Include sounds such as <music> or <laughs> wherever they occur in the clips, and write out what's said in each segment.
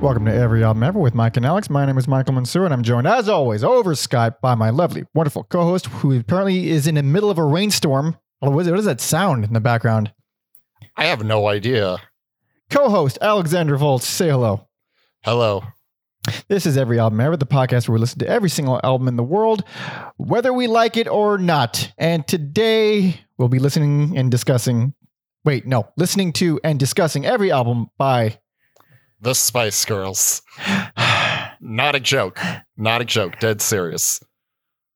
Welcome to Every Album Ever with Mike and Alex. My name is Michael Mansour, and I'm joined, as always, over Skype by my lovely, wonderful co host who apparently is in the middle of a rainstorm. What is, what is that sound in the background? I have no idea. Co host Alexander Volts. Say hello. Hello. This is Every Album Ever, the podcast where we listen to every single album in the world, whether we like it or not. And today we'll be listening and discussing. Wait, no, listening to and discussing every album by. The Spice Girls. Not a joke. Not a joke. Dead serious.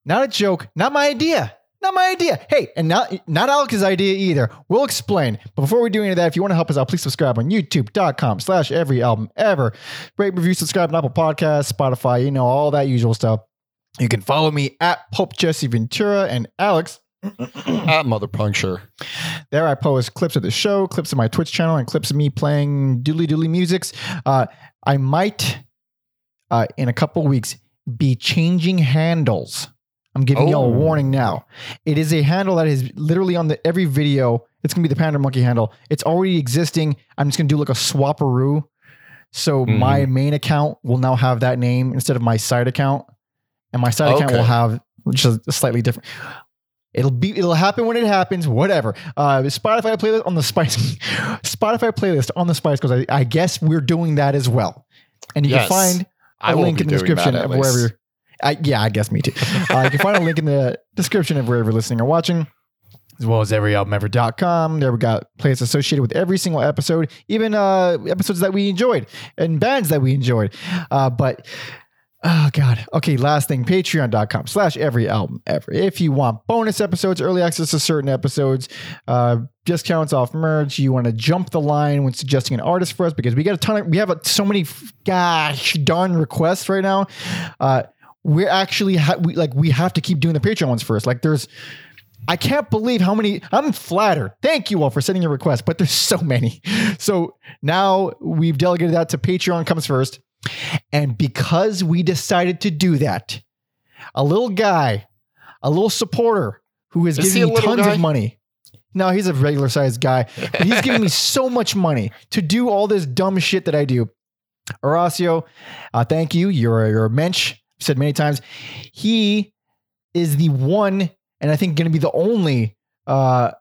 Not a joke, not my idea. Not my idea. Hey, and not not Alex's idea either. We'll explain. But before we do any of that, if you want to help us out, please subscribe on youtube.com slash every album ever. Rate, review, subscribe on Apple Podcasts, Spotify, you know, all that usual stuff. You can follow me at Pope Jesse Ventura and Alex. Ah, mother puncture. There I post clips of the show, clips of my Twitch channel, and clips of me playing doodly doodly musics. Uh, I might, uh, in a couple weeks, be changing handles. I'm giving y'all a Oh. warning now. It is a handle that is literally on the every video. It's gonna be the Panda Monkey handle. It's already existing. I'm just gonna do like a swapperoo. So Mhm. my main account will now have that name instead of my side account, and my side account will have just a slightly different. It'll be it'll happen when it happens. Whatever. Uh, Spotify playlist on the Spice <laughs> Spotify playlist on the Spice Girls. I, I guess we're doing that as well, and you Yes. can find I a will link in the description of least. wherever. I, yeah, I guess me too. Uh, you can find a link in the <laughs> description of wherever you're listening or watching, as well as everyalbumever.com. There we got playlists associated with every single episode, even uh, episodes that we enjoyed and bands that we enjoyed. Uh, but oh god, okay. Last thing, Patreon.com slash every album ever. If you want bonus episodes, early access to certain episodes, uh, discounts off merch, you want to jump the line when suggesting an artist for us because we got a ton of we have a, so many gosh darn requests right now. Uh, we're actually ha- we, like we have to keep doing the Patreon ones first. Like there's. I can't believe how many. I'm flattered. Thank you all for sending your requests, but there's so many. <laughs> So now we've delegated that to Patreon comes first. And because we decided to do that, a little guy, a little supporter who is, Is giving me tons guy? of money. No, he's a regular sized guy. But he's giving me <laughs> so much money to do all this dumb shit that I do. Horacio, uh, thank you. You're a, you're a mensch. I've said many times. He is the one, and I think going to be the only uh,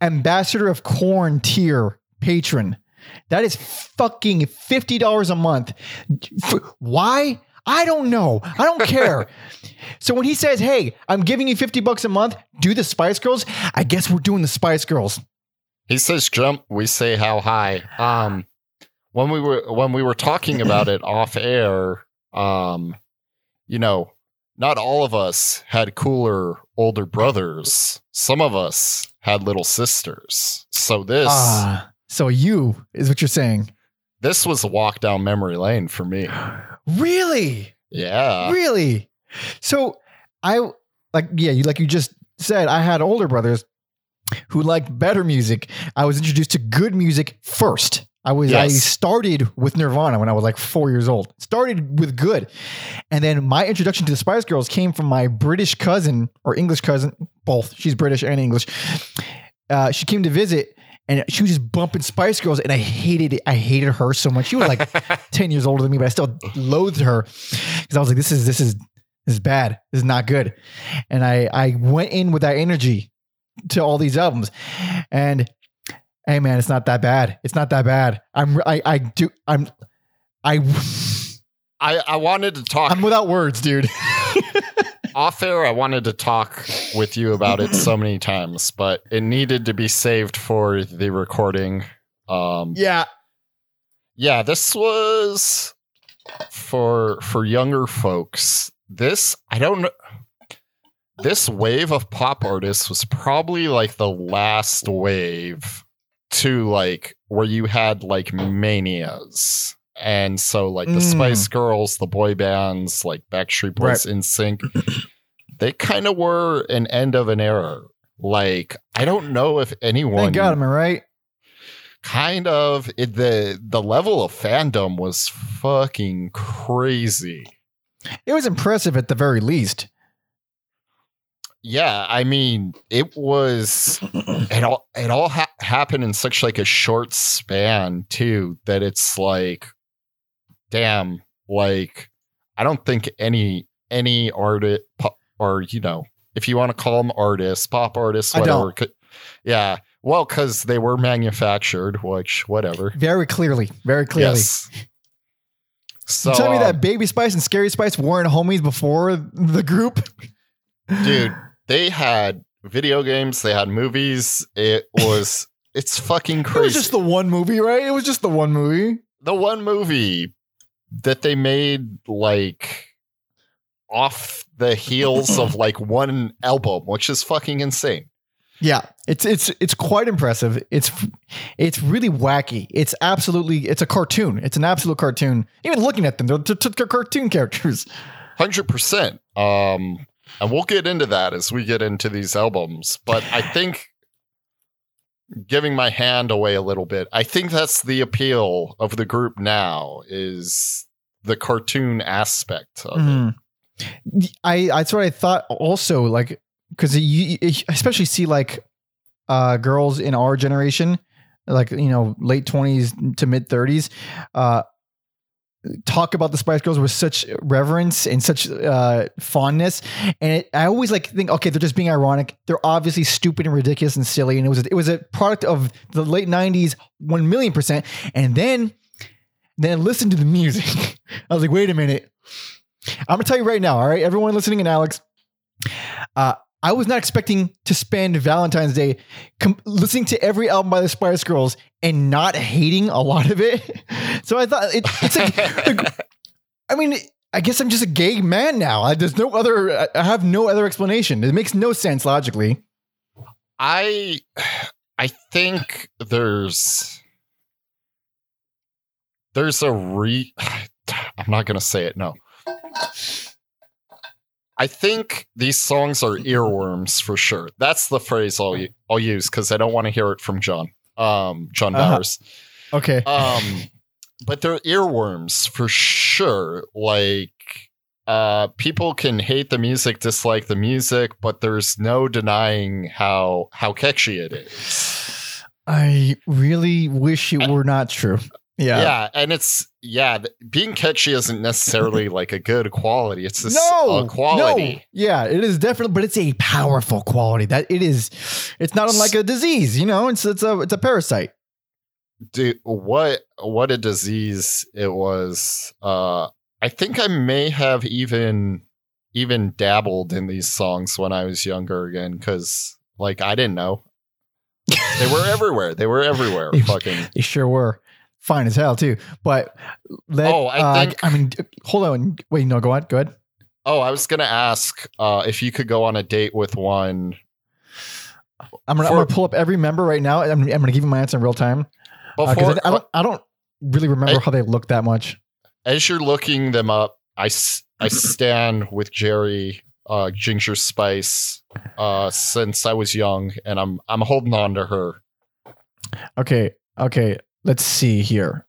ambassador of corn tier patron. That is fucking fifty dollars a month. Why? I don't know. I don't <laughs> care. so when he says, "Hey, I'm giving you fifty bucks a month, do the Spice Girls," I guess we're doing the Spice Girls. He says jump, we say how high. Um when we were when we were talking about it <laughs> off air, um, you know, not all of us had cooler older brothers. Some of us had little sisters. So this Ah, so you is what you're saying. this was a walk down memory lane for me. <gasps> Really? Yeah. Really? So I like yeah, you like you just said, I had older brothers who liked better music. I was introduced to good music first. I was I started with Nirvana when I was like four years old. Started with good. And then my introduction to the Spice Girls came from my British cousin or English cousin, both. She's British and English. Uh, she came to visit and she was just bumping Spice Girls, and I hated it. I hated her so much. She was like <laughs> 10 years older than me, but I still loathed her because I was like, this is this is this is bad. This is not good. And I I went in with that energy to all these albums. And hey man, it's not that bad. It's not that bad. I'm I I do I'm I I, I wanted to talk I'm without words, dude. <laughs> off air. I wanted to talk with you about it so many times, but it needed to be saved for the recording. Um, yeah. yeah, this was for for younger folks. This I don't know. This wave of pop artists was probably like the last wave to like where you had like manias. And so like the Mm. Spice Girls, the boy bands like Backstreet Boys NSYNC, <clears throat> they kind of were an end of an era. Like I don't know if anyone am I right? kind of it, the the level of fandom was fucking crazy. It was impressive at the very least. Yeah, I mean, it was it all it all ha- happened in such like a short span too that it's like damn, like I don't think any any artist or you know, if you want to call them artists, pop artists, whatever. yeah, well, because they were manufactured, which whatever. Very clearly, very clearly. Yes. So, you tell me um, that Baby Spice and Scary Spice weren't homies before the group, dude, they had video games, they had movies. It <laughs> was it's fucking crazy. It was just the one movie, right? It was just the one movie. the one movie that they made like off the heels of <laughs> like one album, which is fucking insane. Yeah, it's it's it's quite impressive. It's it's really wacky. It's absolutely it's a cartoon. It's an absolute cartoon. Even looking at them, they're, they're, they're cartoon characters. Hundred percent. Um, and we'll get into that as we get into these albums. But I think giving my hand away a little bit, I think that's the appeal of the group now is the cartoon aspect of it. I that's what I thought. Also, like because you, especially see like uh girls in our generation, like you know late twenties to mid thirties, uh talk about the Spice Girls with such reverence and such uh fondness, and it, I always like think okay they're just being ironic. They're obviously stupid and ridiculous and silly, and it was it was a product of the late nineties one million percent, and then. Then listen to the music. <laughs> I was like, wait a minute. I'm gonna tell you right now, all right, everyone listening and Alex, uh, I was not expecting to spend Valentine's Day com- listening to every album by the Spice Girls and not hating a lot of it. <laughs> So I thought it, it's like, I mean, I guess I'm just a gay man now. I, there's no other. I- I have no other explanation. It makes no sense logically. I I think there's there's a re <sighs> I'm not going to say it no. I think these songs are <laughs> earworms for sure. That's the phrase I'll I'll use cuz I don't want to hear it from John. Um John Uh-huh. Bowers. Okay. Um but they're earworms for sure. Like uh people can hate the music, dislike the music, but there's no denying how how catchy it is. I really wish it were not true. Yeah. Yeah, and it's yeah, being catchy isn't necessarily <laughs> like a good quality. It's just no a quality. No. Yeah, it is definitely, but it's a powerful quality. That it is. It's not unlike a disease. You know, it's it's a it's a parasite. Dude, what what a disease it was. Uh I think I may have even even dabbled in these songs when I was younger again cuz like I didn't know. They were <laughs> everywhere. They were everywhere. Fucking They sure were fine as hell too. But let, Oh, I uh, think- I mean, hold on. Wait, no, go on. Go ahead. Oh, I was gonna ask uh, if you could go on a date with one. I'm gonna, I'm gonna pull up every member right now. I'm, I'm gonna give you my answer in real time because Before, I, I don't I don't really remember I- how they look that much. as you're looking them up, I, I stand with Geri uh, Ginger Spice uh, since I was young, and I'm I'm holding on to her. Okay, okay. Let's see here.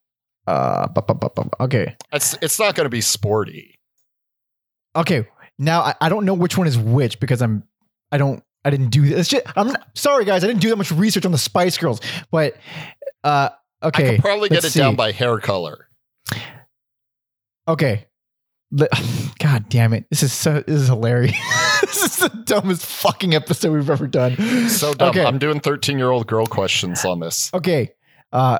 Uh, bu- bu- bu- bu- okay, It's it's not going to be sporty. okay. Now I, I don't know which one is which because I'm I don't I didn't do this. Shit. I'm not- sorry guys. I didn't do that much research on the Spice Girls, but uh, I okay. could probably get it down by hair color. Okay. <laughs> God damn it. This is so this is hilarious. <laughs> this is the dumbest fucking episode we've ever done. So dumb. Okay. I'm doing 13 year old girl questions on this. Okay. Uh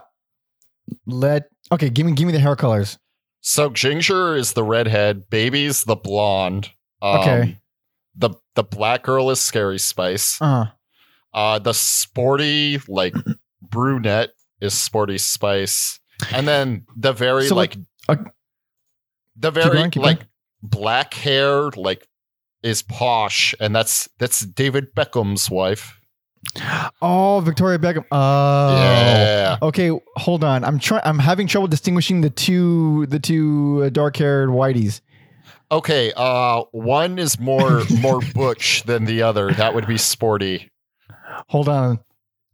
let okay, give me give me the hair colors. So Ginger is the redhead, Baby's the blonde. Um, Okay. The the black girl is Scary Spice. Uh Uh, the sporty like <clears throat> brunette is Sporty Spice, and then the very So, like, uh, the very going, keep like black hair like is posh, and that's that's David Beckham's wife. Oh, Victoria Beckham. Oh. Yeah, Okay, hold on. I'm trying I'm having trouble distinguishing the two the two uh, dark-haired whiteys. okay. Uh, one is more <laughs> more butch than the other. That would be Sporty. Hold on. Let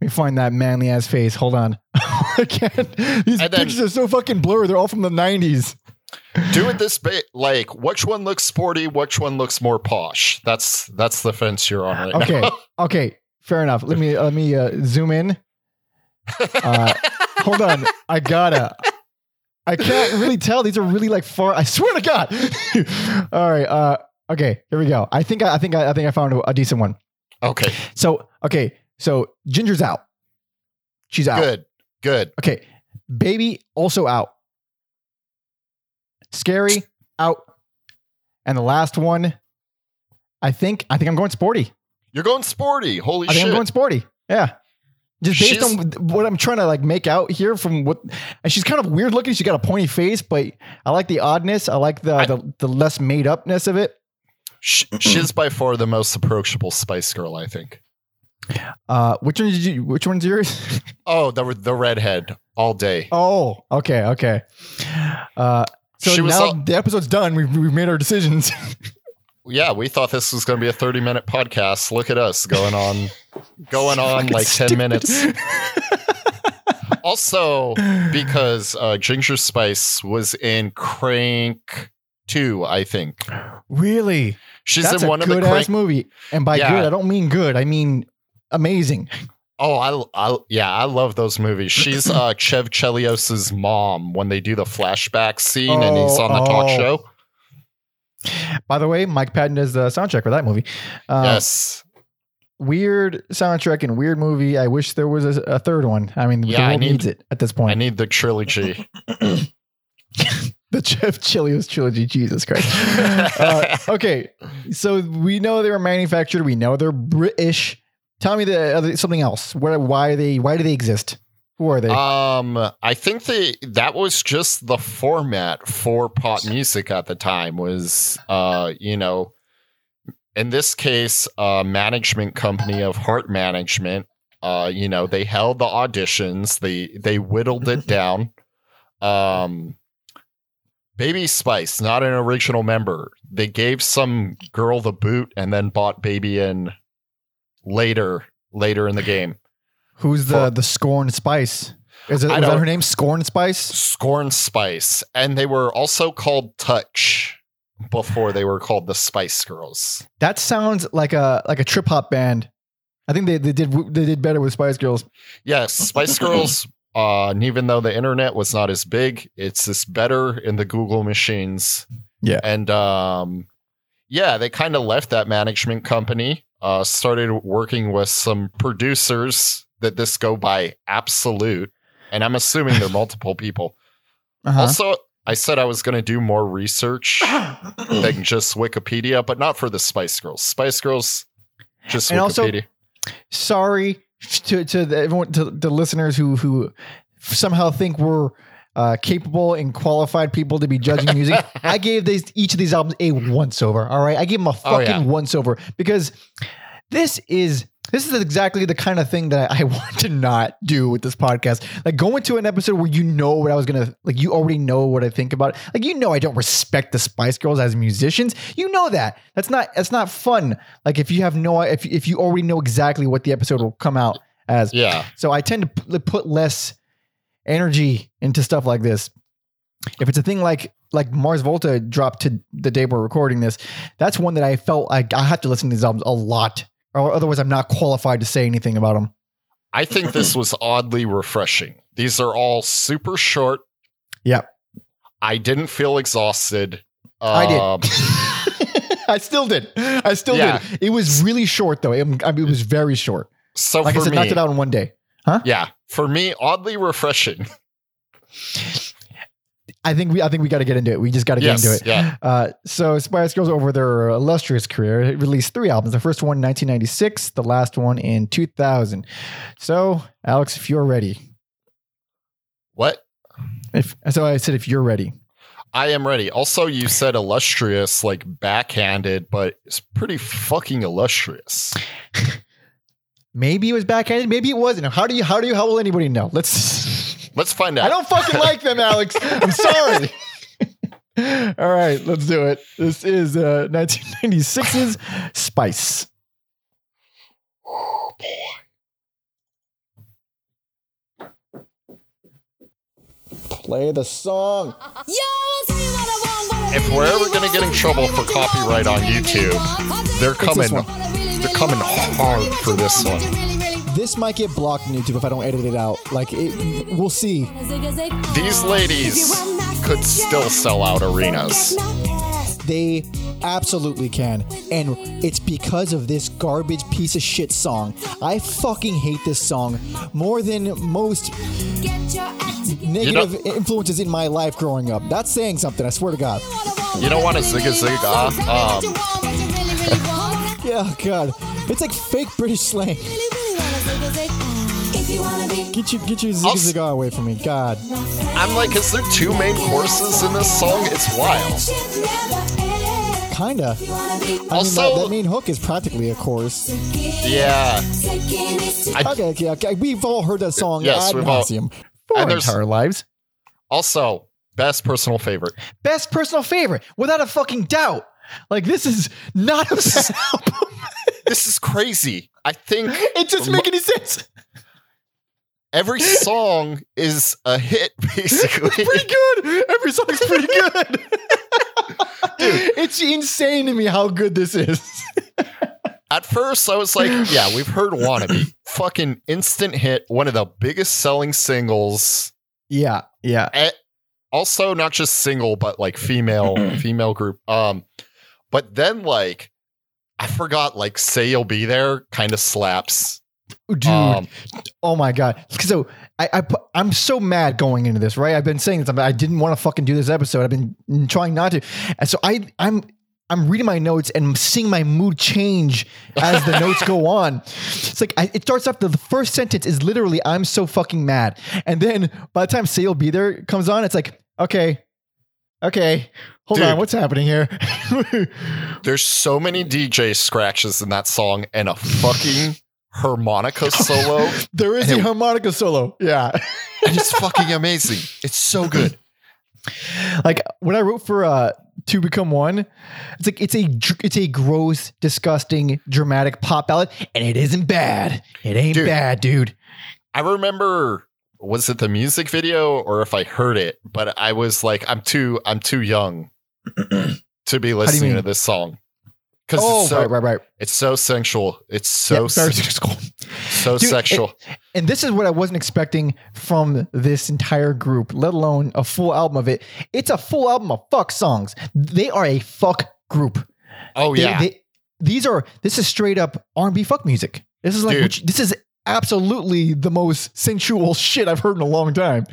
me find that manly ass face. Hold on. <laughs> I can't. These And then- pictures are so fucking blurry. They're all from the 90s. Do it this bit. Like, which one looks sporty? Which one looks more posh? That's that's the fence you're on right Okay. now. <laughs> Okay, okay. Fair enough. Let me let me uh, zoom in. Uh, hold on. I gotta. I can't really tell. These are really like far. I swear to God. <laughs> All right. Uh, okay. Here we go. I think I, I think I, I think I found a, a decent one. Okay, So okay. So Ginger's out. She's out. good, good. Okay. Baby also out. Scary out. And the last one, I think I think I'm going sporty. You're going sporty. Holy I think shit! I'm going sporty. Yeah. Just based She's- on what I'm trying to like make out here from what and she's kind of weird looking. She's got a pointy face, but I like the oddness. I like the I- the, the less made upness of it. Sh- She's by far the most approachable Spice Girl, I think. Uh which one did you which one's yours? <laughs> Oh, the the redhead all day. oh, okay, okay. Uh so She now all- the episode's done. We've, we've made our decisions. <laughs> Yeah, we thought this was going to be a 30 minute podcast. Look at us going on, going <laughs> on like 10 minutes. <laughs> Also, because uh, Ginger Spice was in Crank 2, I think. really? She's That's in one of the Crank. ass movie. And by Yeah. good, I don't mean good. I mean amazing. Oh, I, I, yeah, I love those movies. She's uh, <clears throat> Chev Chelios's mom when they do the flashback scene and he's Oh, on the talk oh. show. By the way, Mike Patton does the soundtrack for that movie. Uh, yes. weird soundtrack and weird movie. I wish there was a, a third one. I mean, Yeah, the I world need- needs it at this point. I need the trilogy. <laughs> <laughs> the Chev Chelios trilogy. Jesus Christ. <laughs> uh, okay, so we know they were manufactured. We know they're British. Tell me the other, something else. Where, why they? Why do they exist? Who are they? Um, I think the that was just the format for pop music at the time was uh, you know, in this case, a management company of Heart Management. Uh, you know, they held the auditions, they they whittled it <laughs> down. Um Baby Spice, not an original member. They gave some girl the boot and then bought Baby in later later in the game. Who's the for- the Scorn Spice? Is it was that her name? Scorn Spice. Scorn Spice, and they were also called Touch before they were called the Spice Girls. That sounds like a like a trip hop band. I think they, they did they did better with Spice Girls. Yes, Spice Girls. <laughs> Uh, and even though the internet was not as big, it's just better in the Google machines. Yeah. and um, yeah, they kind of left that management company. Uh, started working with some producers that this go by Absolute, and I'm assuming they're <laughs> multiple people. Uh-huh. Also, I said I was going to do more research <coughs> than just Wikipedia, but not for the Spice Girls. Spice Girls, just And also- Wikipedia. sorry to to the, everyone to the listeners who who somehow think we're uh, capable and qualified people to be judging music. <laughs> I gave these each of these albums a once over. All right, I gave them a Oh, fucking yeah. once over because this is. This is exactly the kind of thing that I <laughs> want to not do with this podcast. Like go into an episode where you know what I was gonna like. You already know what I think about. It. Like you know I don't respect the Spice Girls as musicians. You know that. That's not. That's not fun. Like if you have no. If if you already know exactly what the episode will come out as. Yeah. So I tend to put less energy into stuff like this. If it's a thing like like Mars Volta dropped to the day we're recording this, that's one that I felt like I have to listen to these albums a lot, or otherwise I'm not qualified to say anything about them. I think this <clears throat> was oddly refreshing. These are all super short. Yep. I didn't feel exhausted. I did. Um, <laughs> I still did. I still Yeah. did. It was really short though. It, I mean, it was very short. So Like I for said, me, knocked it out in one day. Huh? Yeah, for me, oddly refreshing. <laughs> I think we. I think we got to get into it. We just got to get yes, into it. yeah. Uh, so Spice Girls over their illustrious career released three albums. The first one in 1996, the last one in 2000. So Alex, if you're ready, What? if so, I said if you're ready. I am ready. Also, you said illustrious, like backhanded, but it's pretty fucking illustrious. <laughs> Maybe it was backhanded. Maybe it wasn't. How do you? How do you? How will anybody know? Let's. Let's find out. I don't fucking like them, Alex. I'm sorry. <laughs> All right, let's do it. This is uh, 1996's Spice. Play the song. If we're ever gonna get in trouble for copyright on YouTube, they're coming. They're coming hard for this one. This might get blocked on YouTube if I don't edit it out. Like, it, we'll see. These ladies could still sell out arenas. They absolutely can. And it's because of this garbage piece of shit song. I fucking hate this song more than most negative influences in my life growing up. That's saying something, I swear to God. You don't want to zigga zigga. Um, <laughs> Yeah, God. It's like fake British slang. Get your get your zigga Also- zigga away from me, God. I'm like, is there two main courses in this song? It's wild. Kinda. I mean, Also- that, that main hook is practically a chorus. Yeah. I, Okay, okay, okay. We've all heard that song Yes, ad we've all- for our entire lives. also, best personal favorite. Best personal favorite, without a fucking doubt. Like this is not a bad album. <laughs> This is crazy. I think <laughs> It doesn't make any sense. Every <laughs> song is a hit, <laughs> basically. Pretty good. Every song's pretty good. <laughs> Dude, it's insane to me how good this is. At first, I was like, yeah, we've heard Wannabe. Fucking instant hit, one of the biggest selling singles. Yeah, yeah. Eh, Also, not just single, but like female, <clears throat> female group. Um, but then like, I forgot, like, Say You'll Be There kind of slaps. Dude, Um, oh my god. So I, I i'm so mad going into this, right? I've been saying this. I didn't want to fucking do this episode. I've been trying not to. And so I I'm I'm reading my notes and seeing my mood change as the <laughs> notes go on. It's like I, it starts off. The, the first sentence is literally "I'm so fucking mad," and then by the time "Say You'll Be There" comes on, it's like okay, okay, hold Dude. on, what's happening here? there's so many DJ scratches in that song and a fucking <laughs> harmonica <laughs> solo. there is And a it- harmonica solo. Yeah. <laughs> and it's fucking amazing. It's so good. like when I wrote for uh to become one, it's like it's a it's a gross, disgusting, dramatic pop ballad, and it isn't bad. It ain't Dude. bad, dude. I remember was it the music video or if I heard it, but I was like, I'm too I'm too young <clears throat> to be listening to this song. Because Oh, it's, so, right, right, right. it's so sensual. It's so Yeah, sexual. so Dude, sexual. And this is what I wasn't expecting from this entire group, let alone a full album of it. It's a full album of fuck songs. They are a fuck group. oh They- yeah. they- these are this is straight up R&B fuck music. This is like which, this is absolutely the most sensual shit I've heard in a long time.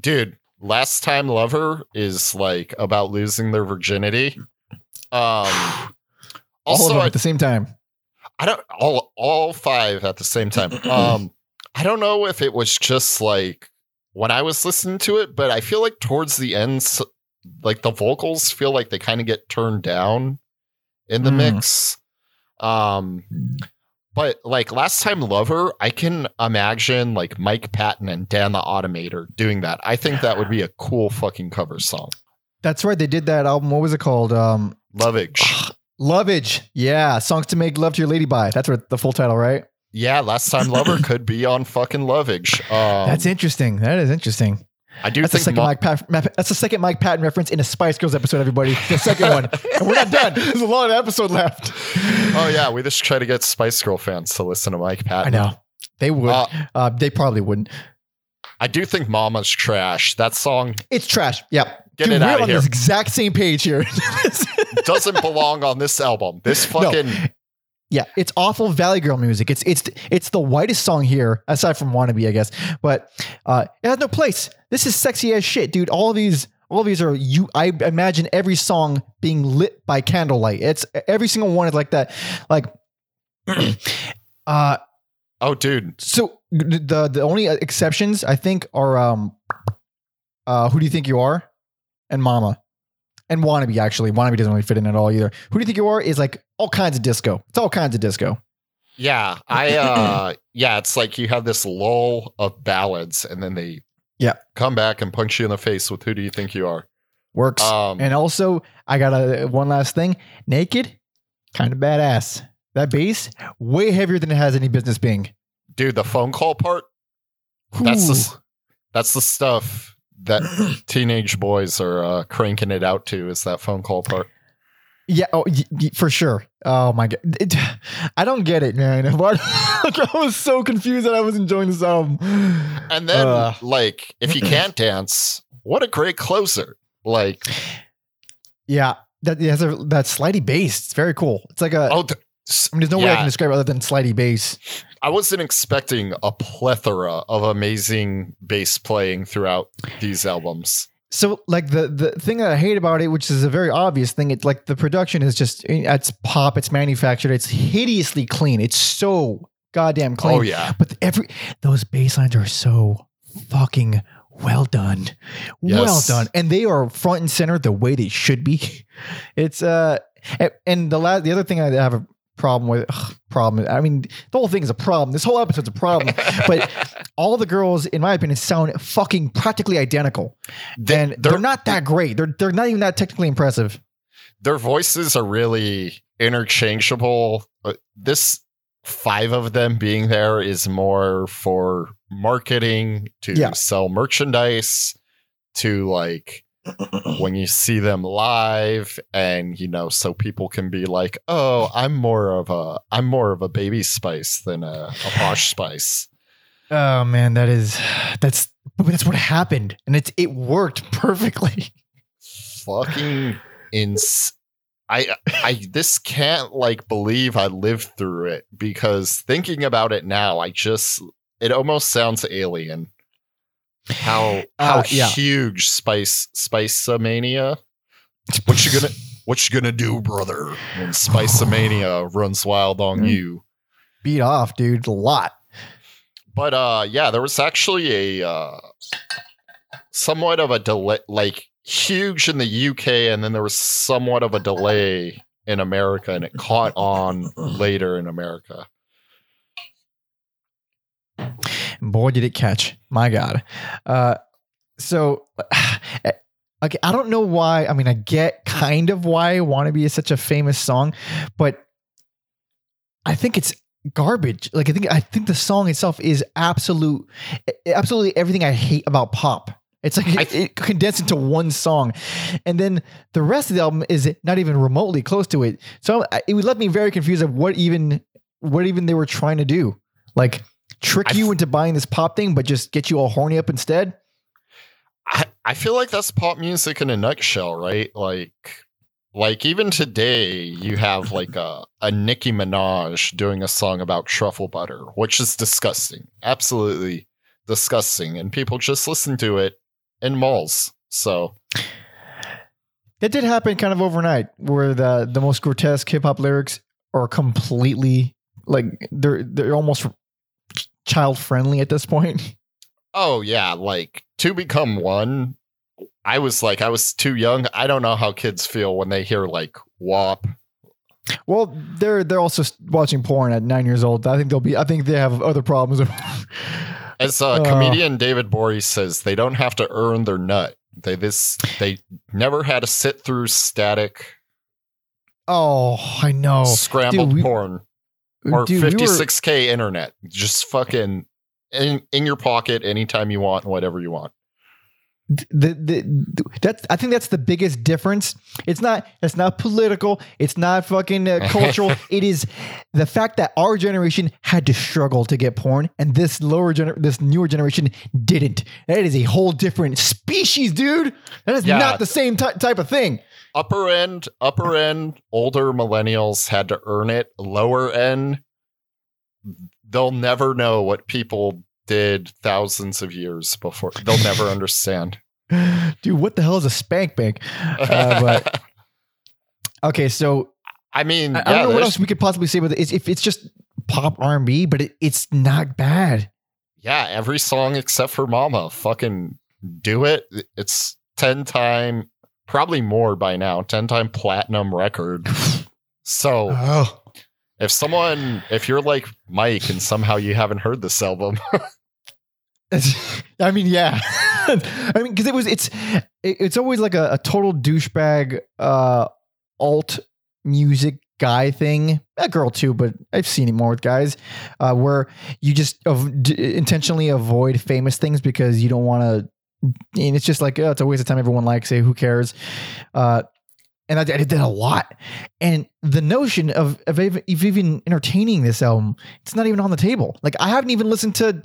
Dude, last time lover is like about losing their virginity. Um All of also them I, at the same time. I don't all all five at the same time. Um I don't know if it was just like when I was listening to it, but I feel like towards the end s- like the vocals feel like they kind of get turned down in the Mm. mix. Um but like last time lover, I can imagine like Mike Patton and Dan the Automator doing that. I think that would be a cool fucking cover song. That's right. They did that album. What was it called? Um, Lovage. Lovage. Yeah, songs to make love to your lady by. That's what the full title, right? Yeah, last time lover <laughs> could be on fucking Lovage. Um, That's interesting. That is interesting. I do That's the second Mo- Mike Pat, Ma- That's the second Mike Patton reference in a Spice Girls episode. Everybody, the second one. <laughs> And we're not done. There's a long episode left. Oh yeah, we just try to get Spice Girl fans to listen to Mike Patton. I know they would. Uh, Uh, they probably wouldn't. I do think Mama's trash. That song It's trash. Yep. Get Dude, it we're outta on here. this exact same page here. <laughs> doesn't belong on this album. This fucking Yeah, it's awful Valley Girl music. It's it's it's the whitest song here, aside from "Wannabe," I guess. But uh, it has no place. This is sexy as shit, dude. All of these, all of these are you. I imagine every song being lit by candlelight. It's every single one is like that. Like, <clears throat> uh, oh dude. so the the only exceptions I think are um, uh, who do you think you are, and Mama. And wannabe actually, wannabe doesn't really fit in at all either. Who do you think you are is like all kinds of disco. It's all kinds of disco. Yeah, I <clears throat> uh yeah, it's like you have this lull of ballads and then they Yeah. come back and punch you in the face with who do you think you are? Works. Um and also, I got a one last thing. Naked, kind of badass. That bass, way heavier than it has any business being. dude, the phone call part, that's the that's the stuff that teenage boys are uh, cranking it out to is that phone call part. Yeah, oh, y- y- for sure. Oh my god, It- I don't get it, man. <laughs> Like, I was so confused that I was enjoying this album. And then, Uh, like, if you can't <clears throat> dance, what a great closer! Like, yeah, that yeah, that's, a, that's slidey bass. It's very cool. It's like a. oh, th- I mean, there's no way I can describe it other than slidey bass. I wasn't expecting a plethora of amazing bass playing throughout these albums. So, like the the thing that I hate about it, which is a very obvious thing, it's like the production is just it's pop, it's manufactured, it's hideously clean. It's so goddamn clean. Oh yeah, But every those bass lines are so fucking well done. Well done. And they are front and center the way they should be. It's uh and- the last the other thing I have a problem with ugh, problem I mean the whole thing is a problem. This whole episode's a problem. <laughs> but all the girls in my opinion sound fucking practically identical. They- and they're, not that great. They're they're not even that technically impressive. their voices are really interchangeable. Uh, this five of them being there is more for marketing to Yeah. sell merchandise to like when you see them live and you know so people can be like oh i'm more of a i'm more of a baby spice than a, a posh spice Oh man, that is that's that's what happened. And it's it worked <laughs> perfectly. fucking ins I I this can't like believe I lived through it because thinking about it now, I just it almost sounds alien. How how Uh, yeah. huge Spice Spice Mania. What you gonna what you gonna do, brother, when Spice Mania <sighs> runs wild on Mm. you? Beat off, dude. A lot. But uh yeah, there was actually a uh somewhat of a delay like huge in the UK and then there was somewhat of a delay in America and it caught on later in America. Boy, did it catch. My God. Uh, so, <sighs> okay, I don't know why. I mean, I get kind of why Wannabe is such a famous song, but I think it's garbage. Like, I think, I think the song itself is absolute, absolutely everything I hate about pop. It's like it, it condensed into one song, and then the rest of the album is not even remotely close to it. So it would left me very confused of what even what even they were trying to do. Like trick you f- into buying this pop thing, but just get you all horny up instead. I, I feel like that's pop music in a nutshell, right? Like like even today you have like a, a Nicki Minaj doing a song about truffle butter, which is disgusting. Absolutely disgusting. And people just listen to it in malls. So it did happen kind of overnight, where the the most grotesque hip hop lyrics are completely like they're they're almost child friendly at this point. <laughs> Oh yeah, like to become one. I was like, I was too young. I don't know how kids feel when they hear like WAP. Well, they're they're also watching porn at nine years old. I think they'll be. I think they have other problems. <laughs> As uh, Uh. comedian David Bory says, they don't have to earn their nut. They this they never had to sit through static oh, I know. scrambled Dude, we- porn or Dude, we were- 56k internet. Just fucking in in your pocket anytime you want, whatever you want. The, the that's I think that's the biggest difference. It's not it's not political. It's not fucking uh, <laughs> cultural. it is the fact that our generation had to struggle to get porn, and this lower gener- this newer generation didn't. That is a whole different species, dude. That is Yeah. not the same ty- type of thing. upper end upper end older millennials had to earn it lower end they'll never know what people did thousands of years before they'll never <laughs> understand Dude, what the hell is a spank bank? Uh, but <laughs> okay, so i mean I, I don't know what else we could possibly say but it. It's, if it's just pop R and B, but it, it's not bad. yeah every song except for mama fucking do it it's 10 time probably more by now 10 time platinum record <laughs> so Oh. If someone if you're like mike and somehow you haven't heard this album <laughs> <laughs> I mean, yeah. <laughs> I mean, because it was it's it's always like a, a total douchebag uh alt music guy thing. A girl too, but I've seen it more with guys, uh, where you just av- d- intentionally avoid famous things because you don't want to. And it's just like oh, it's a waste of time. Everyone likes it. Who cares? Uh, and I, I did that a lot. And the notion of of even entertaining this album, it's not even on the table. Like I haven't even listened to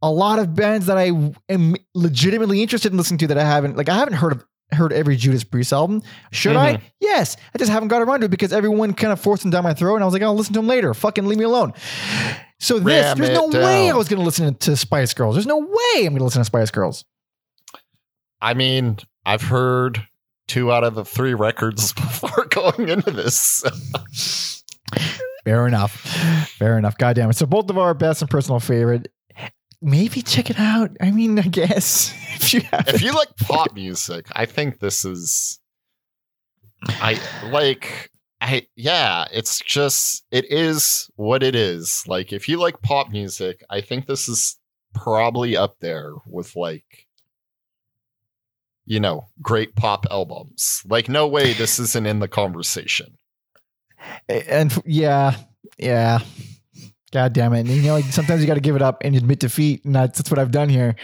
a lot of bands that I am legitimately interested in listening to that I haven't like I haven't heard of heard every Judas Priest album. Should I? Mhm. Yes. I just haven't got around to it because everyone kind of forced them down my throat and I was like, I'll listen to them later. Fucking leave me alone. So this, Ram there's no it way I was going to listen to Spice Girls. There's no way I'm going to listen to Spice Girls. I mean, I've heard two out of the three records <laughs> before going into this. Fair enough. Fair enough. God damn it. So both of our best and personal favorite. Maybe check it out. I mean, I guess <laughs> if you have if you like pop music, I think this is I like I yeah, it's just it is what it is. Like if you like pop music, I think this is probably up there with like you know, great pop albums. Like no way this <laughs> isn't in the conversation. and yeah, yeah. God damn it. And, you know, like sometimes you got to give it up and admit defeat. And that's, that's what I've done here.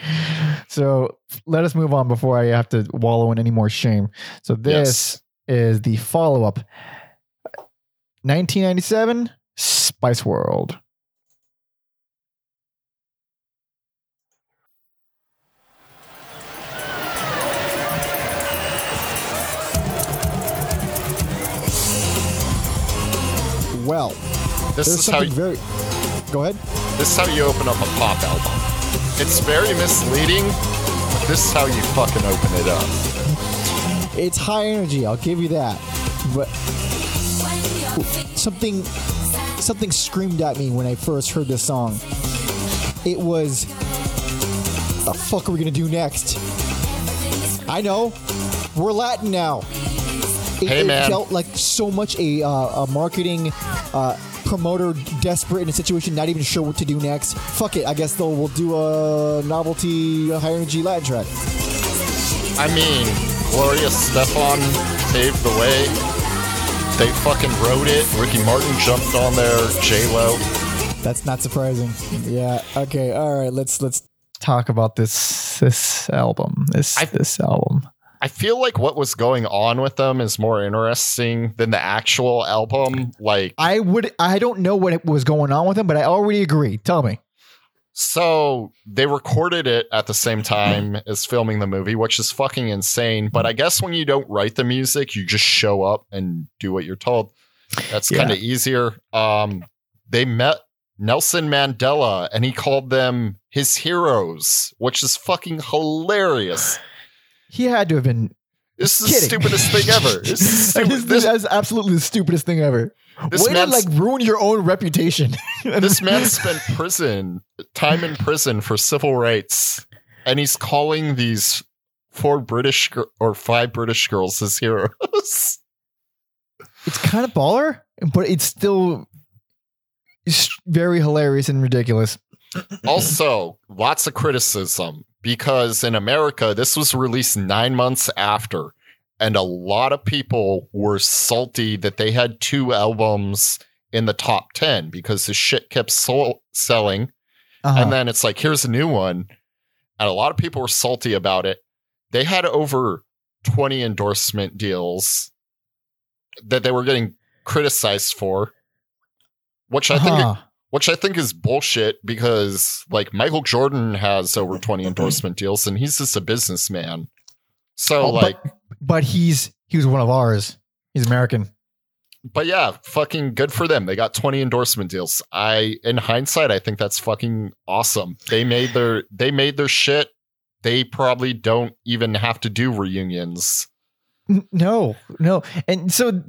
So let us move on before I have to wallow in any more shame. So this is the follow up 1997 Spice World. Well, This there's is how you, very. Go ahead. this is how you open up a pop album. It's very misleading, but this is how you fucking open it up. It's high energy. I'll give you that. But something, something screamed at me when I first heard this song. It was, "The fuck are we gonna do next?" I know, we're Latin now. It, Hey, it felt like so much a, uh, a marketing uh, promoter desperate in a situation, not even sure what to do next. Fuck it. I guess they'll we'll do a novelty high energy Latin track. I mean, Gloria Estefan paved the way. They fucking wrote it. Ricky Martin jumped on there. J Lo. That's not surprising. Yeah. Okay. All right. Let's let's talk about this this album. This I- this album. I feel like what was going on with them is more interesting than the actual album. Like, I would. I don't know what it was going on with them, but I already agree. Tell me. so they recorded it at the same time as filming the movie, which is fucking insane. But I guess when you don't write the music, you just show up and do what you're told. That's Yeah. kind of easier. Um, they met Nelson Mandela and he called them his heroes, which is fucking hilarious. He had to have been. This is Kidding. the stupidest thing ever. <laughs> This is stupid. this, This, this is absolutely the stupidest thing ever. this Way to like ruin your own reputation. <laughs> this man spent prison time in prison for civil rights, and he's calling these four British or five British girls his heroes. <laughs> it's kind of baller, but it's still very hilarious and ridiculous. also, lots of criticism because in America, this was released nine months after, and a lot of people were salty that they had two albums in the top 10 because the shit kept selling. Uh-huh. And then it's like, here's a new one. And a lot of people were salty about it. They had over 20 endorsement deals that they were getting criticized for, which I think Uh-huh. Which I think is bullshit because like Michael Jordan has over 20 mm-hmm. endorsement deals and he's just a businessman. So Oh, like but, but he's he was one of ours. He's American. but yeah, fucking good for them. They got 20 endorsement deals. I in hindsight I think that's fucking awesome. They made their they made their shit. They probably don't even have to do reunions. No, no. And so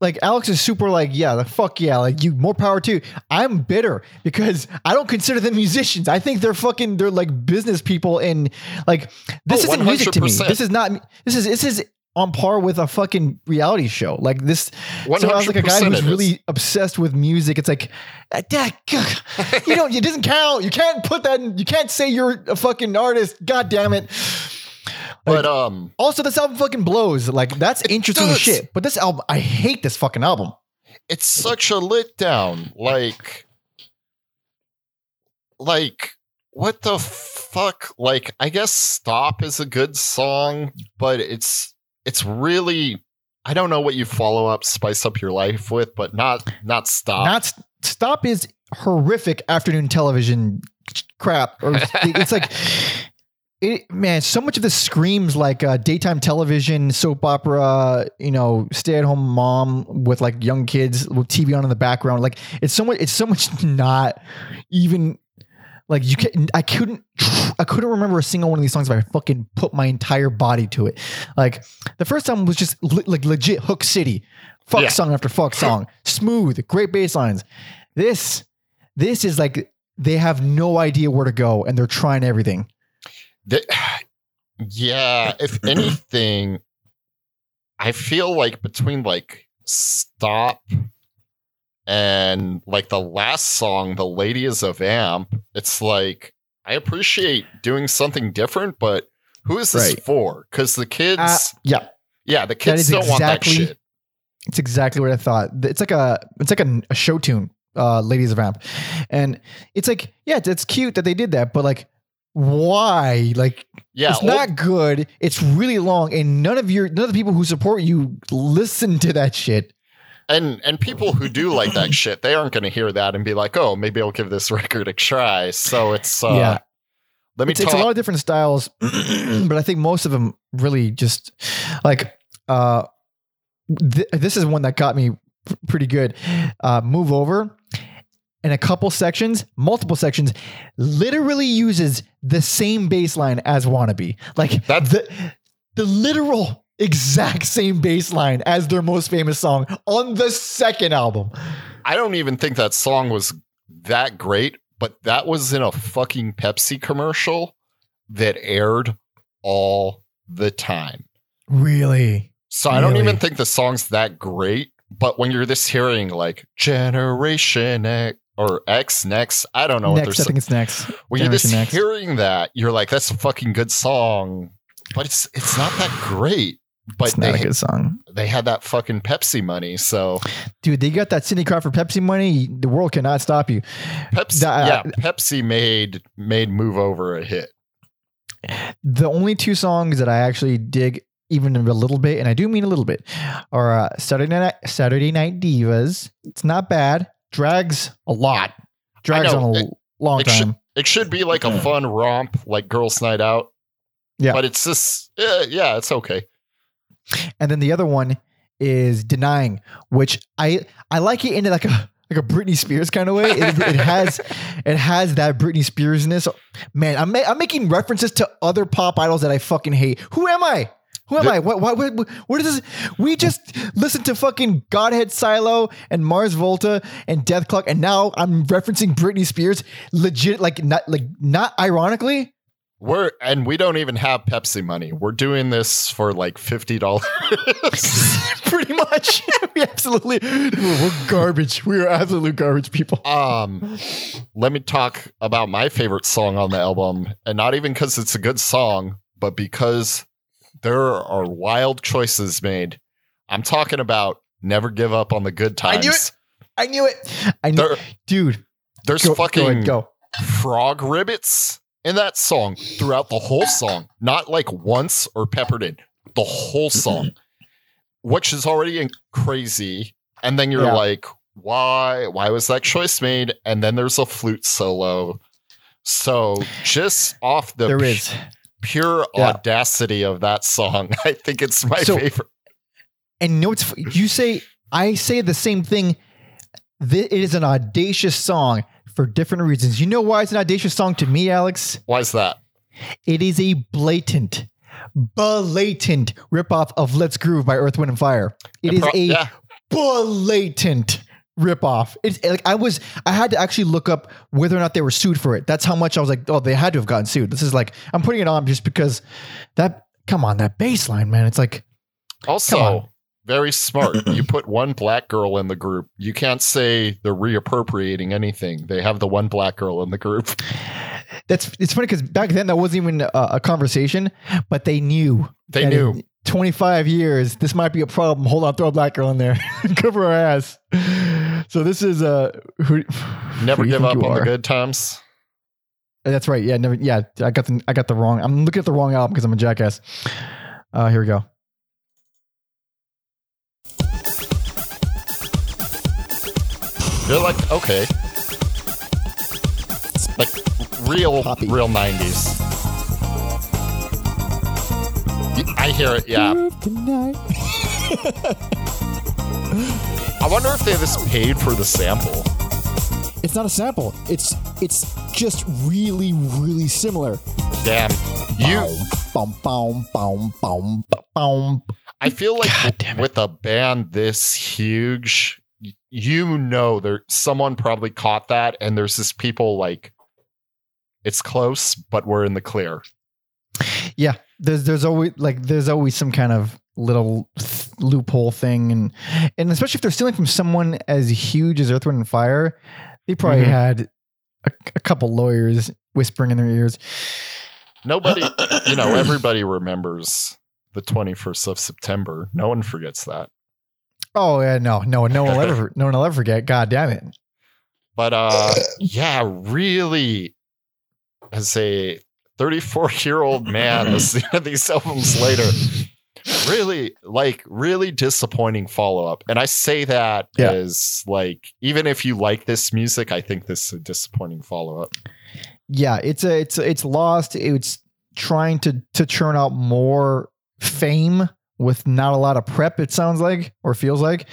like Alex is super like, yeah, the fuck yeah, like you more power to. I'm bitter because I don't consider them musicians. I think they're fucking they're like business people and like this Oh, isn't music to me. This is not this is this is on par with a fucking reality show. Like this so I was like a guy who's really obsessed with music. It's like uh, Dad, you know, it doesn't count. You can't put that in, you can't say you're a fucking artist. God damn it. But um Also, this album fucking blows. Like that's interesting does. shit. But this album, I hate this fucking album. it's such a lit down. Like, like what the fuck? Like, I guess "Stop" is a good song, but it's it's really I don't know what you follow up spice up your life with, but not not stop. Not stop is horrific afternoon television crap. Or it's like <laughs> it, man, so much of this screams like uh, daytime television, soap opera. You know, stay at home mom with like young kids with TV on in the background. Like it's so much. It's so much <laughs> not even like you can. I couldn't. I couldn't remember a single one of these songs if I fucking put my entire body to it. Like the first time was just le- like legit Hook City, fuck Yeah. song after fuck song, smooth, great bass lines. This, this is like they have no idea where to go and they're trying everything. The- <sighs> yeah, <clears throat> if anything, I feel like between like stop and like the last song, The Lady is a Vamp, it's like I appreciate doing something different, but who is this Right. for? Because the kids, Uh, yeah, yeah, the kids don't want that exactly- shit. it's exactly what I thought. It's like a, it's like a, a show tune, uh, "Lady is a Vamp, and it's like, yeah, it's cute that they did that, but like, why? Like, Yeah, it's not good. It's really long, and none of your none of the people who support you listen to that shit. and and people who do like that shit, they aren't going to hear that and be like, oh, maybe I'll give this <laughs> record a try. So it's uh, Yeah. Let me It's, it's a lot of different styles, <clears throat> but I think most of them really just like uh, th- this is one that got me p- pretty good. Uh, Move over. In a couple sections, multiple sections, literally uses the same bass line as Wannabe. Like That- the the literal exact same bass line as their most famous song on the second album. I don't even think that song was that great, but that was in a fucking Pepsi commercial that aired all the time. Really? So I don't even think the song's that great. But when you're this hearing like Generation X or X next, I don't know what they're I think it's next. when you're just Next. hearing that, you're like, that's a fucking good song. But it's it's not that great. But it's not they a good song. they had that fucking Pepsi money, so Dude, they got that Cindy Crawford Pepsi money. The world cannot stop you. Pepsi That- yeah, Pepsi made made Move Over a hit. The only two songs that I actually dig even a little bit, and I do mean a little bit, are uh, Saturday Night Saturday Night Divas. It's not bad. Drags a lot. Drags on a It- long it should- time. It should be like a fun romp, like girls' night out. Yeah. but it's just yeah, yeah, it's okay. and then the other one is Denying, which I I like it in like a like a Britney Spears kind of way. It, it <laughs> has it has that Britney Spearsness. Man, I'm ma- I'm making references to other pop idols that I fucking hate. Who am I? Who am The- I? What, what, what, what is this? We just listened to fucking Godhead Silo and Mars Volta and Dethklok, and now I'm referencing Britney Spears. Legit, like not like not ironically. We're and we don't even have Pepsi money. We're doing this for like fifty dollars. <laughs> Pretty much, <laughs> we absolutely we're garbage. We are absolute garbage people. um, let me talk about my favorite song on the album, and not even because it's a good song, but because there are wild choices made. I'm talking about "Never Give Up on the Good times. I knew it. I knew it. I knew, There, dude. there's Go, fucking go, ahead, go. frog ribbits in that song throughout the whole song, not like once or peppered in the whole song, which is already crazy. And then you're Yeah. like, why? Why was that choice made? And then there's a flute solo. So just off the There pu- is. Pure Yeah. audacity of that song, <laughs> I think it's my So- favorite. And you know what's you say? I say the same thing. It is an audacious song for different reasons. You know why it's an audacious song to me, Alex? Why is that? It is a blatant, blatant ripoff of "Let's Groove" by Earth, Wind, and Fire. It And is a yeah. blatant ripoff. It's eh, like I was, I had to actually look up whether or not they were sued for it. That's how much I was like, oh, they had to have gotten sued. This is like, I'm putting it on just because that. Come on, that baseline, man. It's like Also, very smart. <clears throat> you put one black girl in the group. You can't say they're reappropriating anything. They have the one black girl in the group. <sighs> that's. It's funny because back then that wasn't even a, a conversation, but they knew. They knew. in 25 years, this might be a problem. Hold on, throw a black girl in there, <laughs> cover her ass so this is uh, who, never who give up on are? the good times. Uh, that's right. Yeah, never. Yeah, I got the I got the wrong. I'm looking at the wrong album because I'm a jackass. Uh, here we go. They're like okay, it's like real Poppy. real '90s. I hear it. Yeah. <laughs> Tonight. I wonder if they just paid for the sample. It's not a sample. It's it's just really really similar. Damn. You. Boom, boom, boom, boom, Boom. I feel like God with a band this huge, you know, there someone probably caught that, and there's this people like, it's close, but we're in the clear. Yeah, there's there's always like there's always some kind of little th- loophole thing, and and especially if they're stealing from someone as huge as Earth, Wind, and Fire, they probably Mhm. had a, a couple lawyers whispering in their ears. Nobody, you know, everybody remembers the 21st of September. No one forgets that. Oh yeah, no, no, no one will ever, <laughs> no one will ever forget. God damn it! But uh, yeah, really, as a 34 year old man, listening <laughs> to these albums later, really like really disappointing follow up. And I say that Yeah. as like, even if you like this music, I think this is a disappointing follow up. Yeah, it's a it's it's lost. It's trying to to churn out more fame with not a lot of prep. It sounds like or feels like,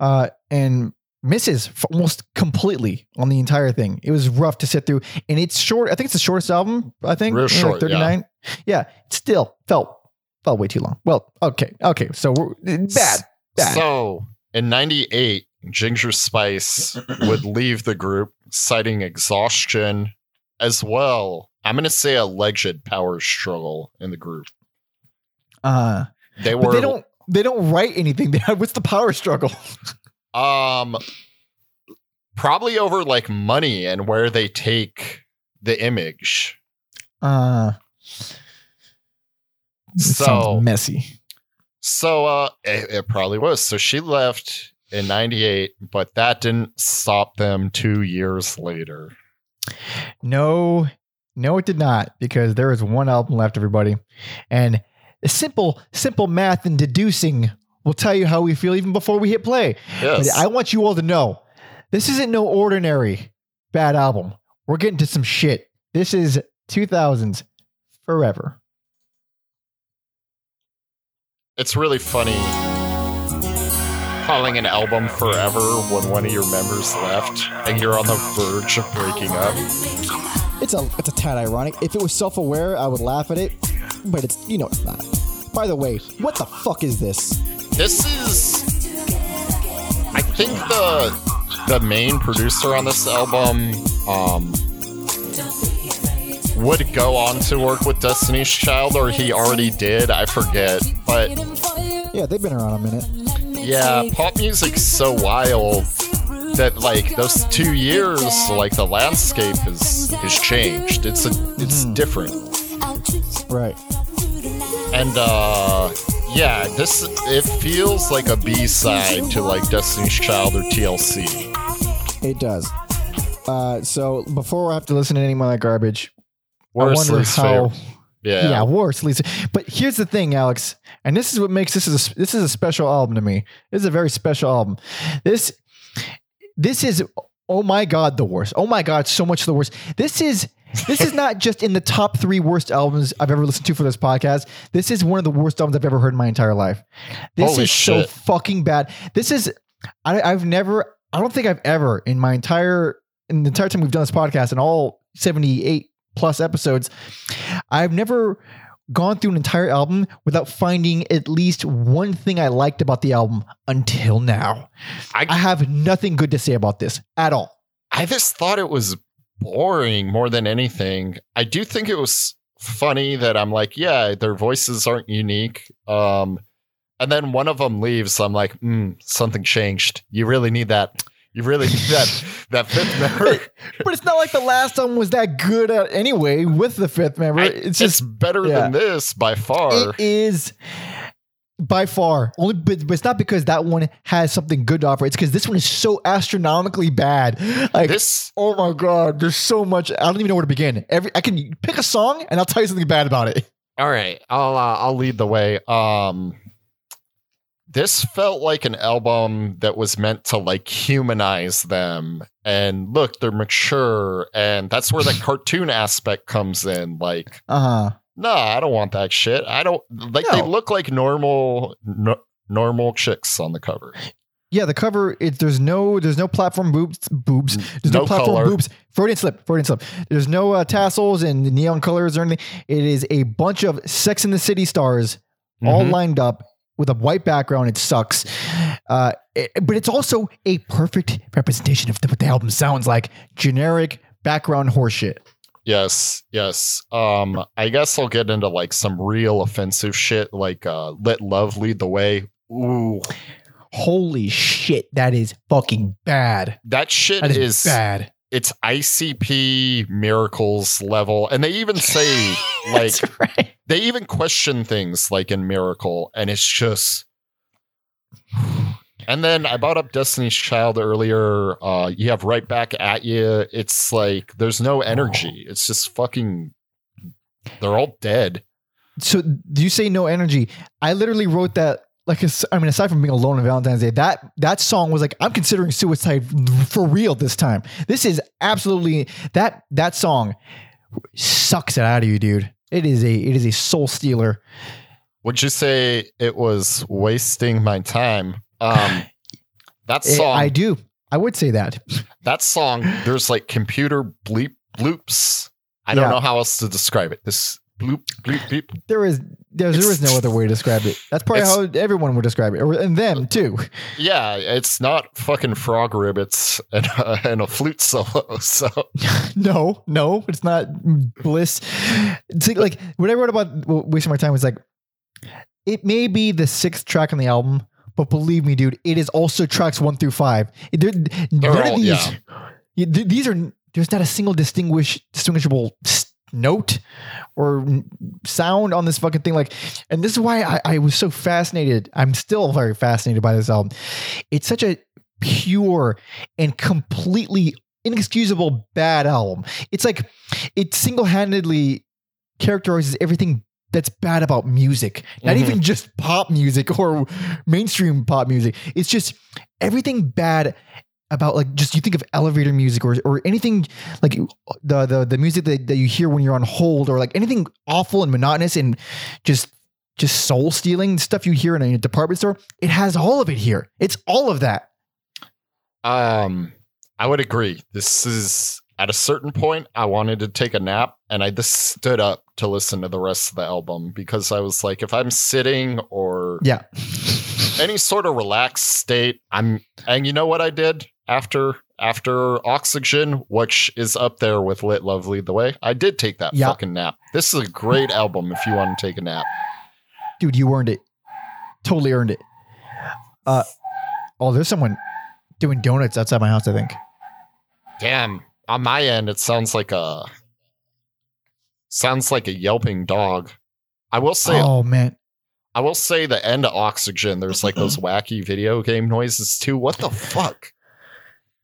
uh, and misses almost completely on the entire thing. It was rough to sit through, and it's short. I think it's the shortest album. I think Real short, yeah. thirty nine. Yeah. it still felt felt way too long. Well, okay, okay, so we're, bad, bad. So in 98, Ginger Spice <clears throat> would leave the group citing exhaustion as well. I'm going to say alleged power struggle in the group. uh, They but were they don't they don't write anything. <laughs> What's the power struggle? Um, probably over like money and where they take the image. Uh, it So, messy. so uh, it, it probably was. So she left in '98, but that didn't stop them two years later. No, no, it did not, because there is one album left, everybody. And simple, simple math and deducing will tell you how we feel even before we hit play. Yes, I want you all to know this isn't no ordinary bad album. We're getting to some shit. This is 2000s forever. It's really funny calling an album forever when one of your members left and you're on the verge of breaking up. It's a it's a tad ironic. If it was self aware, I would laugh at it, but it's you know it's not. By the way, what the fuck is this? This is, I think the the main producer on this album um, would go on to work with Destiny's Child, or he already did. I forget, but Yeah, they've been around a minute. yeah, pop music's so wild that like those two years, like the landscape is has changed. It's a it's different. Right. And uh yeah, this it feels like a B-side to like Destiny's Child or TLC. It does. Uh, so before I have to listen to any more of that garbage, Worst least how. favorite. Yeah. Yeah. worse, Lisa. But here's the thing, Alex, and this is what makes this is a, this is a special album to me. This is a very special album. This this is oh my god the worst. Oh my god, so much the worst. This is this is <laughs> not just in the top three worst albums I've ever listened to for this podcast. This is one of the worst albums I've ever heard in my entire life. This Holy is so fucking bad. This is I, I've never I don't think I've ever in my entire in the entire time we've done this podcast and all 78 plus episodes, I've never gone through an entire album without finding at least one thing I liked about the album until now. I- I have nothing good to say about this at all. I just thought it was boring more than anything. I do think it was funny that I'm like, yeah, their voices aren't unique. Um, and then one of them leaves. I'm like, mm, something changed. You really need that. You really that <laughs> that fifth member. But it's not like the last one was that good uh, anyway with the fifth member. I- it's just better yeah. than this by far. It is by far only, but, but it's not because that one has something good to offer. It's because this one is so astronomically bad. Like, this oh my god, there's so much. I don't even know where to begin. Every I can pick a song and I'll tell you something bad about it. all right. I'll uh, I'll lead the way. Um, this felt like an album that was meant to like humanize them and look they're mature and that's where the <laughs> cartoon aspect comes in like Uh huh. no i don't want that shit i don't like they look like normal no, normal chicks on the cover Yeah, the cover. It, there's no there's no platform boobs boobs. There's no, No platform color. boobs. Freudian slip. Freudian slip. There's no uh, tassels and neon colors or anything. It is a bunch of Sex in the City stars all Mhm. lined up with a white background. It sucks, uh, it- but it's also a perfect representation of what the album sounds like. Generic background horseshit. yes yes um i guess i'll get into like some real offensive shit like uh let love lead the way ooh Holy shit, that is fucking bad. that shit That is, is bad. it's ICP miracles level, and they even say <laughs> like right. They even question things like in Miracle, and it's just. <sighs> And then I brought up Destiny's Child earlier. Uh, you have right back at you. It's like there's no energy. It's just fucking. They're all dead. So do you say no energy? I literally wrote that like I mean aside from being alone on Valentine's Day, that that song was like I'm considering suicide for real this time. This is absolutely that that song sucks it out of you, dude. It is a it is a soul stealer. Would you say it was wasting my time? Um, <sighs> that Eh, song. I do. I would say that. <laughs> that song. There's like computer bleep bloops. I don't Yeah. know how else to describe it. This bloop bleep bleep. There is there, there is no other way to describe it. That's probably how everyone would describe it, and them uh, too. Yeah, it's not fucking frog ribbits and a, <laughs> uh, and a flute solo. <laughs> So <laughs> no, no, it's not bliss. It's like, like what I wrote about wasting my time was like, it may be the sixth track on the album, but believe me, dude, it is also tracks one through five. They're, none all- of these, yeah. These are there's not a single distinguish distinguishable note or sound on this fucking thing. Like, and this is why I, I was so fascinated. I'm still very fascinated by this album. It's such a pure and completely inexcusable bad album. It's like it single handedly characterizes everything that's bad about music, not Mhm. even just pop music or mainstream pop music. It's just everything bad about like just you think of elevator music or or anything like the the the music that, that you hear when you're on hold or like anything awful and monotonous and just just soul stealing stuff you hear in a department store. It has all of it here. It's all of that. um I would agree. This is at a certain point I wanted to take a nap and I just stood up to listen to the rest of the album because I was like if I'm sitting or Yeah. <laughs> any sort of relaxed state, I'm and you know what I did after after Oxygen, which is up there with Let Love Lead the Way. I did take that Yeah. fucking nap. This is a great <laughs> album if you want to take a nap. Dude, you earned it. Totally earned it. Uh oh, there's someone doing donuts outside my house, I think. Damn. On my end, it sounds like a sounds like a yelping dog. I will say Oh man. I will say the end of Oxygen, there's like those <clears throat> wacky video game noises too. What the fuck?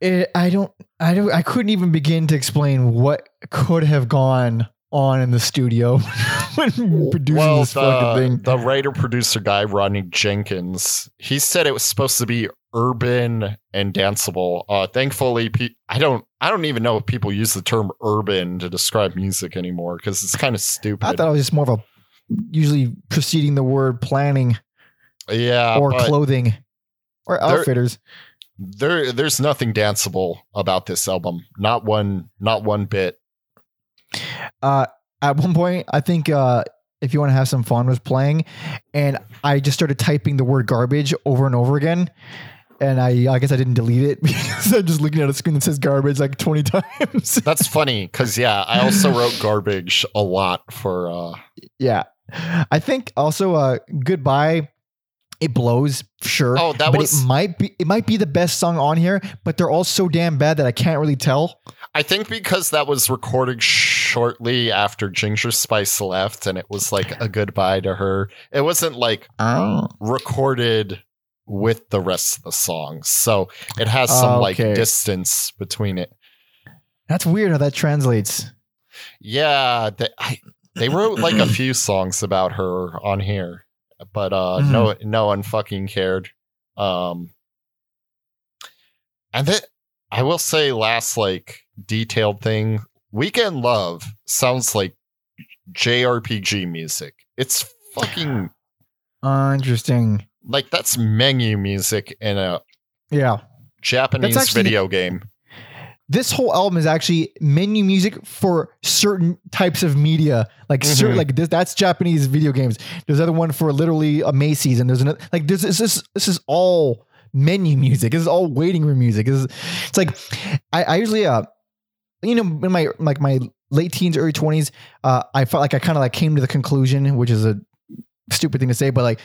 It, I don't I don't I couldn't even begin to explain what could have gone on in the studio <laughs> when producing well, this fucking the, thing. the writer producer guy, Rodney Jerkins, he said it was supposed to be urban and danceable. Uh, thankfully, pe- I don't I don't even know if people use the term urban to describe music anymore because it's kind of stupid. I thought it was just more of a usually preceding the word planning yeah, or clothing or outfitters. there there's nothing danceable about this album. Not one not one bit. uh, at one point, I think uh, if you want to have some fun was playing, and I just started typing the word garbage over and over again. And I, I guess I didn't delete it <laughs> because I'm just looking at a screen that says garbage like 20 <laughs> times. That's funny because yeah, I also <laughs> wrote garbage a lot for uh yeah. I think also uh, goodbye. It blows, sure. Oh, that but was it might be it might be the best song on here, but they're all so damn bad that I can't really tell. I think because that was recorded shortly after Ginger Spice left and it was like a goodbye to her. It wasn't like Oh. recorded with the rest of the songs. So it has some like Okay. distance between it. That's weird how that translates. Yeah, they, I, they wrote like a few songs about her on here. But uh, Mhm. no, no one fucking cared. Um, and then I will say, last like detailed thing, Weekend Love sounds like JRPG music. It's fucking Uh, interesting. like that's menu music in a Yeah. Japanese actually- video game. This whole album is actually menu music for certain types of media. Like certain, Mhm. like this, that's Japanese video games. There's another one for literally a Macy's, and there's another like this. This is this is all menu music. This is all waiting room music. This is, it's like I, I usually uh you know in my like my late teens, early twenties, uh, I felt like I kind of like came to the conclusion, which is a stupid thing to say, but like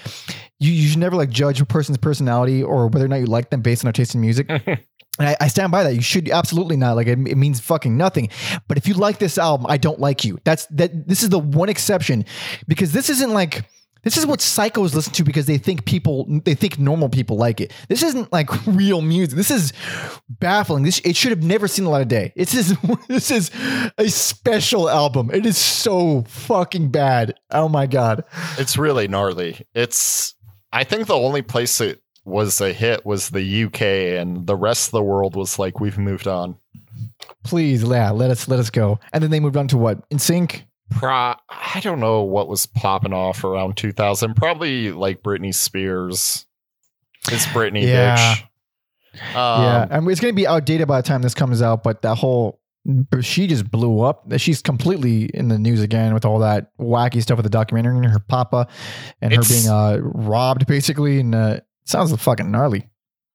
you, you should never like judge a person's personality or whether or not you like them based on their taste in music. <laughs> And I, I stand by that. You should absolutely not. Like it, it means fucking nothing. But if you like this album, I don't like you. That's that. This is the one exception because this isn't like this is what psychos listen to because they think people they think normal people like it. This isn't like <laughs> real music. This is baffling. This it should have never seen the light of day. This is <laughs> this is a special album. It is so fucking bad. Oh my god. It's really gnarly. It's I think the only place it was a hit was the UK and the rest of the world was like we've moved on. Please, yeah, let us let us go. And then they moved on to what? NSYNC. Pro I don't know what was popping off around 2000. Probably like Britney Spears. It's Britney Yeah. bitch. Um, yeah, and it's going to be outdated by the time this comes out. But that whole she just blew up. She's completely in the news again with all that wacky stuff with the documentary and her papa and her being uh, robbed basically. And uh, sounds fucking gnarly.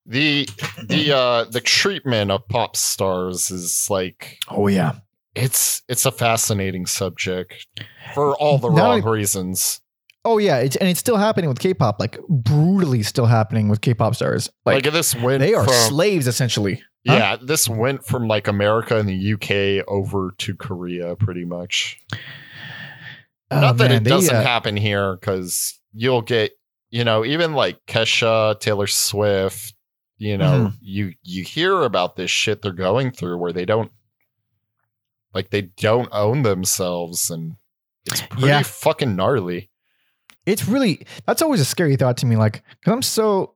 The the <clears throat> uh the treatment of pop stars is like Oh yeah, it's it's a fascinating subject for all the Not wrong reasons. oh yeah, it's, and it's still happening with K-pop, like brutally still happening with K-pop stars. Like, Like, this went they are from slaves essentially. Huh? yeah, this went from like America and the UK over to Korea pretty much. Oh, Not that man, it they, doesn't uh, happen here because you'll get you know even like Kesha, Taylor Swift. You know, Mm-hmm. you you hear about this shit they're going through where they don't like they don't own themselves and it's pretty Yeah. fucking gnarly. it's really that's always a scary thought to me like because i'm so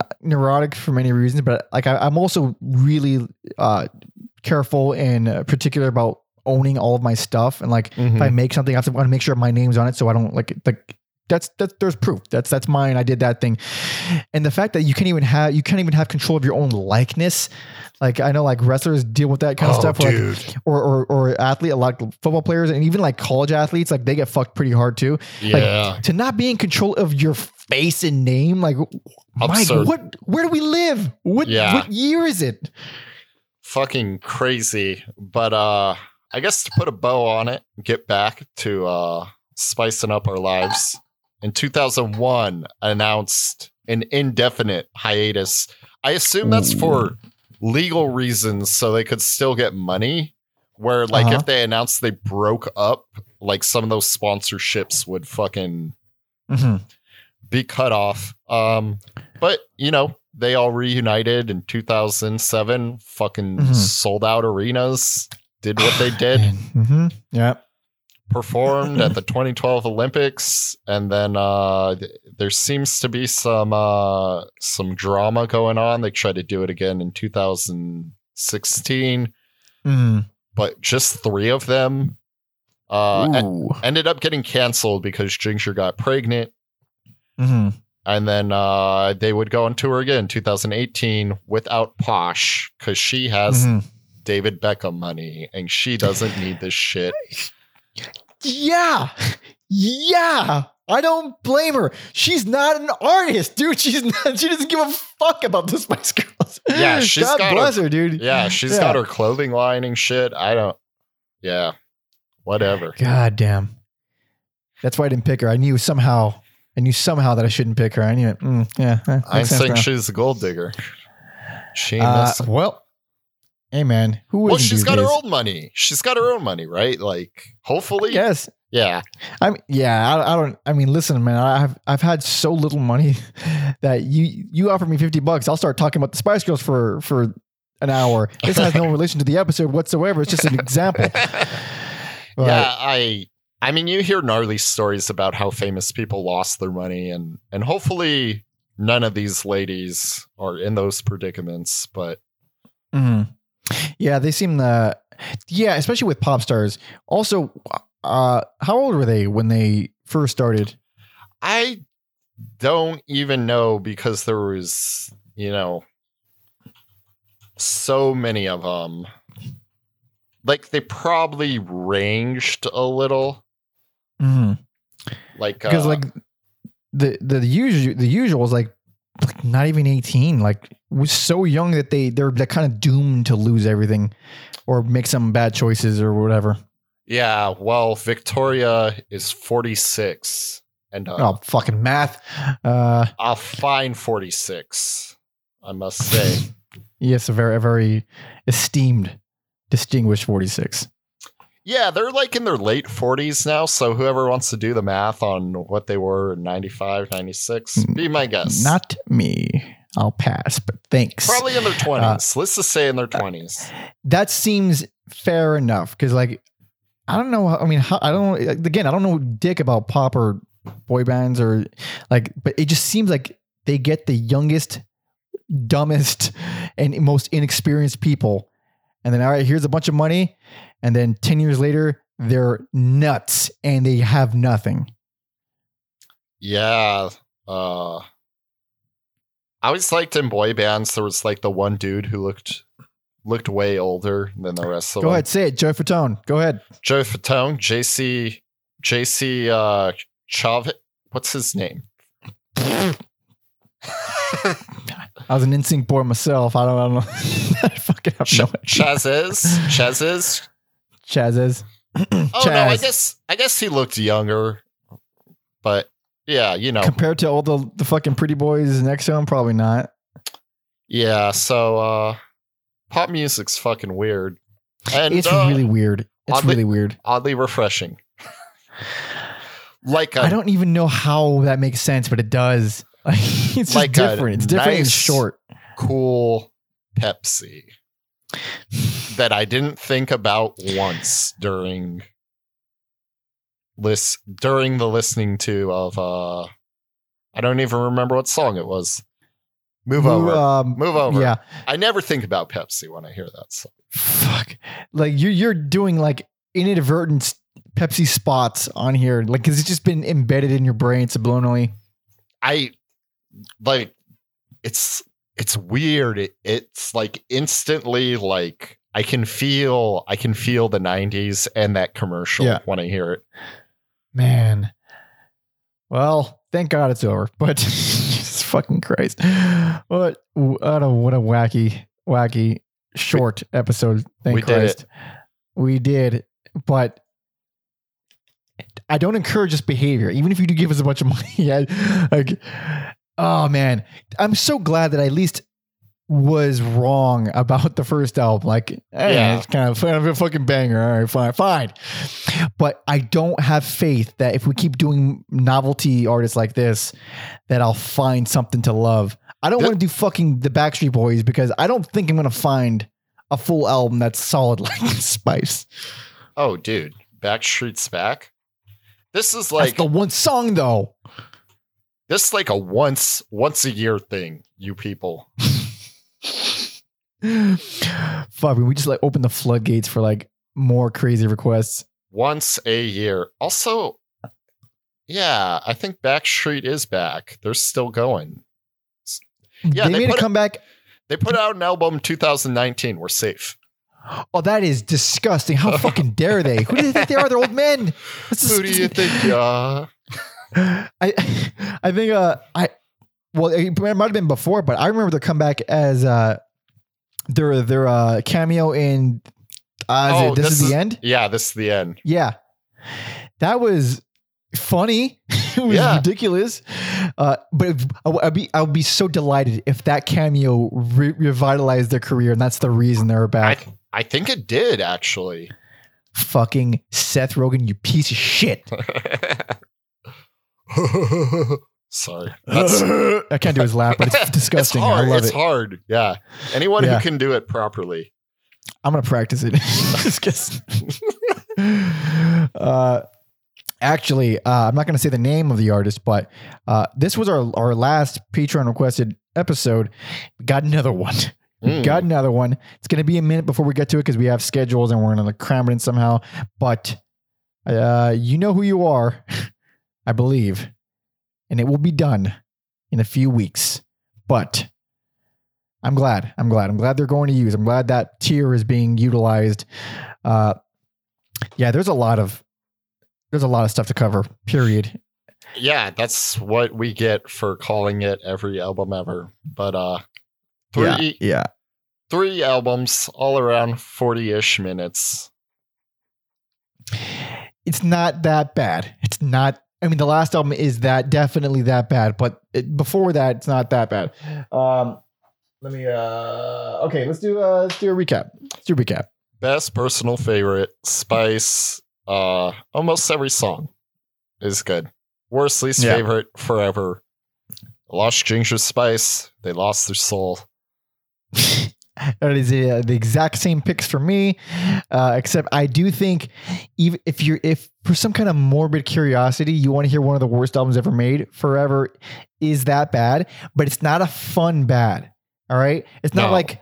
uh, neurotic for many reasons but like I, i'm also really uh careful and uh, particular about owning all of my stuff and like if i make something i have to want to make sure my name's on it so i don't like like that's that's there's proof that's that's mine i did that thing and the fact that you can't even have you can't even have control of your own likeness like i know like wrestlers deal with that kind of Oh, stuff where, like, or, or or athlete a lot of football players and even like college athletes like they get fucked pretty hard too yeah. to not be in control of your face and name like Mike, what where do we live what Yeah. what year is it fucking crazy. But uh I guess to put a bow on it, get back to uh spicing up our lives. In 2001 announced an indefinite hiatus. I assume that's for legal reasons so they could still get money. Where like Uh-huh. if they announced they broke up, like some of those sponsorships would fucking Mhm. be cut off. Um, but you know, they all reunited in 2007. Fucking Mhm. sold out arenas. Did what they did. <sighs> Mhm. yeah Performed at the <laughs> 2012 Olympics, and then uh, th- there seems to be some uh, some drama going on. They tried to do it again in 2016, Mhm. but just three of them uh, e- Ooh. ended up getting canceled because Ginger got pregnant. Mhm. and then uh, they would go on tour again 2018 without posh because she has Mhm. david beckham money and she doesn't need this shit yeah yeah I don't blame her. She's not an artist, dude. She's not. She doesn't give a fuck about the Spice Girls. Yeah, she's God got bless her, dude. yeah she's Yeah. got her clothing line and shit i don't yeah whatever God damn. That's why I didn't pick her. I knew somehow. I knew somehow that I shouldn't pick her. I knew it. Mm, yeah. eh, i think she's a gold digger she Uh, well, hey man, who well she's got her own money she's got her own money right like hopefully Yes, yeah I mean, yeah. I, I don't. I mean, listen, man. I've I've had so little money <laughs> that you you offer me fifty bucks, I'll start talking about the Spice Girls for for an hour. This has no <laughs> relation to the episode whatsoever. It's just an example. <laughs> Yeah i I mean, you hear gnarly stories about how famous people lost their money, and and hopefully none of these ladies are in those predicaments. But Mhm. Yeah, they seem the yeah, especially with pop stars. Also, uh, how old were they when they first started? I don't even know because there was, you know, so many of them. Like they probably ranged a little. Mhm. Like Because uh, like the the usual the usual is like like not even eighteen. Like was so young that they they're they're kind of doomed to lose everything or make some bad choices or whatever. yeah, well, Victoria is forty six, and uh, Oh, fucking math. Uh, a fine forty six, I must say. <laughs> yes, a very a very esteemed, distinguished forty six. Yeah, they're like in their late 40s now. So whoever wants to do the math on what they were in 95, 96, mm, be my guess. Not me. I'll pass, but thanks. Probably in their uh, 20s. Let's just say in their uh, 20s. that seems fair enough because like i don't know i mean i don't again i don't know dick about pop or boy bands or like but it just seems like they get the youngest dumbest and most inexperienced people and then all right here's a bunch of money and then 10 years later they're nuts and they have nothing Yeah. Uh, I always liked in boy bands, there was like the one dude who looked looked way older than the rest of go them. ahead say it joe fatone go ahead Joe Fatone, JC, JC uh, Chav. What's his name? <laughs> i was an NSYNC boy myself i don't, I don't know <laughs> fucking have Ch- no idea. Chasez? Chasez? chasez Oh no, I guess I guess he looked younger, but yeah, you know, compared to all the, the fucking pretty boys next to him, probably not. yeah. So uh, pop music's fucking weird, and it's uh, really weird. It's oddly- really weird. oddly refreshing. like a, I don't even know how that makes sense, but it does. Like, <laughs> it's just Like a different. It's different and short. cool Pepsi that I didn't think about once during list during the listening to of uh I don't even remember what song it was. Move over. Um, Move over. Yeah. I never think about Pepsi when I hear that song. Fuck. Like you're you're doing like inadvertent Pepsi spots on here, like because it's just been embedded in your brain subliminally. I like it's it's weird. It, it's like instantly like I can feel I can feel the 90s and that commercial Yeah. when I hear it. Man. Well, thank God it's over. <laughs> But Jesus fucking Christ. What what a what a wacky, wacky short episode. Thank We did Christ. We did. But I don't encourage this behavior, even if you do give us a bunch of money. <laughs> yeah, like, oh man. I'm so glad that I at least was wrong <laughs> about the first album. Like, eh, Yeah. it's kind of, <laughs> a fucking banger. All right, fine, fine. But I don't have faith that if we keep doing novelty artists like this, that I'll find something to love. I don't want to do fucking the Backstreet Boys because I don't think I'm gonna find a full album that's solid <laughs> like Spice. Oh, dude, Backstreet's back. This is That's like the one song though. This is like a once once a year thing, you people. <laughs> Fuck, we just like open the floodgates for like more crazy requests. Once a year. Also, yeah, I think Backstreet is back. They're still going. Yeah, they, they made a comeback. They put out an album 2019. We're safe. Oh, that is disgusting. How fucking dare they? Who do they think they are? They're old men. <laughs> Who do you think? Uh, I I think uh I well it might have been before, but I remember the comeback as uh their their uh cameo in uh is Oh, it, this, this is is- the end. yeah, this is the end. Yeah, that was funny. <laughs> it was Yeah. ridiculous. Uh, but if, I I'd be I would be so delighted if that cameo re- revitalized their career, and that's the reason they're I back. I think it did actually. Fucking Seth Rogen, you piece of shit. <laughs> <laughs> Sorry. <laughs> I can't do his laugh, but it's <laughs> disgusting. It's hard. I love it's it. hard. Yeah. Anyone Yeah. who can do it properly. I'm gonna practice it. Just kidding. uh, Actually, uh, I'm not going to say the name of the artist, but uh, this was our, our last Patreon requested episode. We got another one. Mm. got another one. It's going to be a minute before we get to it because we have schedules and we're going to cram it in somehow. But uh, you know who you are, I believe. And it will be done in a few weeks. But I'm glad. I'm glad. I'm glad they're going to use. I'm glad that tier is being utilized. Uh, yeah, there's a lot of there's a lot of stuff to cover. Period. Yeah, that's what we get for calling it every album ever. But uh three Yeah, yeah. three albums all around 40ish minutes. It's not that bad. It's not. I mean, the last album is that definitely that bad, but it, before that, it's not that bad. Um, let me. Uh, okay, let's do. Uh, let's do a recap. Let's do a recap. Best personal favorite, Spice. Uh almost every song is good. Worst least Yeah. favorite, Forever. Lost Ginger Spice. They lost their soul. <laughs> that is uh, the exact same picks for me, uh, except I do think even if you're if for some kind of morbid curiosity you want to hear one of the worst albums ever made, Forever is that bad, but it's not a fun bad. All right, it's not No. like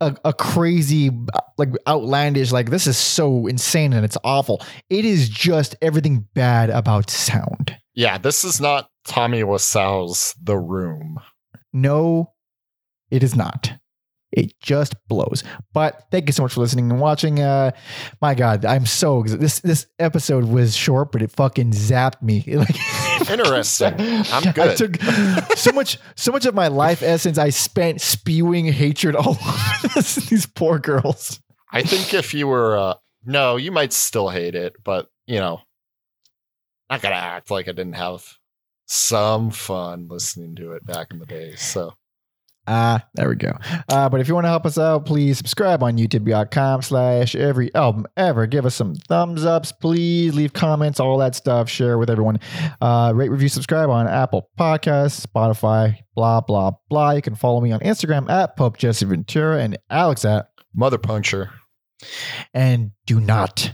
a, a crazy like outlandish like this is so insane and it's awful. It is just everything bad about sound. Yeah, this is not Tommy Wiseau's The Room. No, it is not. It just blows. But thank you so much for listening and watching. Uh, my God, I'm so ex- this this episode was short, but it fucking zapped me. <laughs> Like Interesting. I'm good. I took so much so much of my life essence I spent spewing hatred all <laughs> over this, these poor girls. I think if you were uh no, you might still hate it, but you know, not gonna act like I didn't have some fun listening to it back in the day. So Ah, there we go. Uh, but if you want to help us out, please subscribe on youtube.com slash every album ever. Give us some thumbs ups, please. Leave comments, all that stuff. Share with everyone. Uh, rate, review, subscribe on Apple Podcasts, Spotify, blah, blah, blah. You can follow me on Instagram at Pope Jesse Ventura and Alex at. Mother Puncher. And do not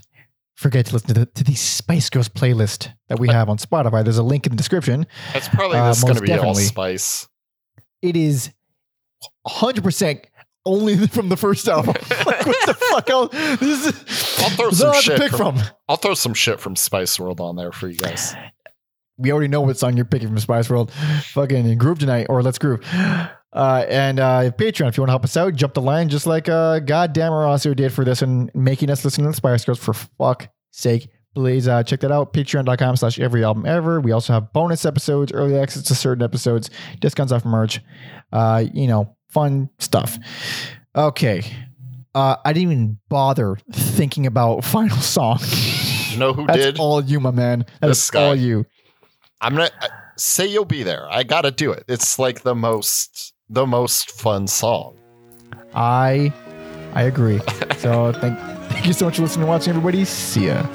forget to listen to the, to the Spice Girls playlist that we have on Spotify. There's a link in the description. That's probably Uh, this gonna most be all definitely. spice. it is 100% only <laughs> from the first album. <laughs> like, what the fuck else? This is, I'll throw some all I to shit pick from- from. I'll throw some shit from Spice World on there for you guys. We already know what song you're picking from Spice World. Fucking groove tonight, or let's groove. Uh, and uh, Patreon, if you want to help us out, jump the line just like uh, goddamn Horacio did for this and making us listen to the Spice Girls for fuck sake. Please uh, check that out. Patreon.com slash every album ever. We also have bonus episodes, early access to certain episodes, discounts off merch, uh, you know, fun stuff. Okay. Uh, I didn't even bother thinking about <laughs> final song. You know who That's did? all you, my man. That's all you. I'm gonna uh, say you'll be there. I gotta do it. It's like the most the most fun song. I I agree. <laughs> so thank thank you so much for listening and watching, everybody. See ya.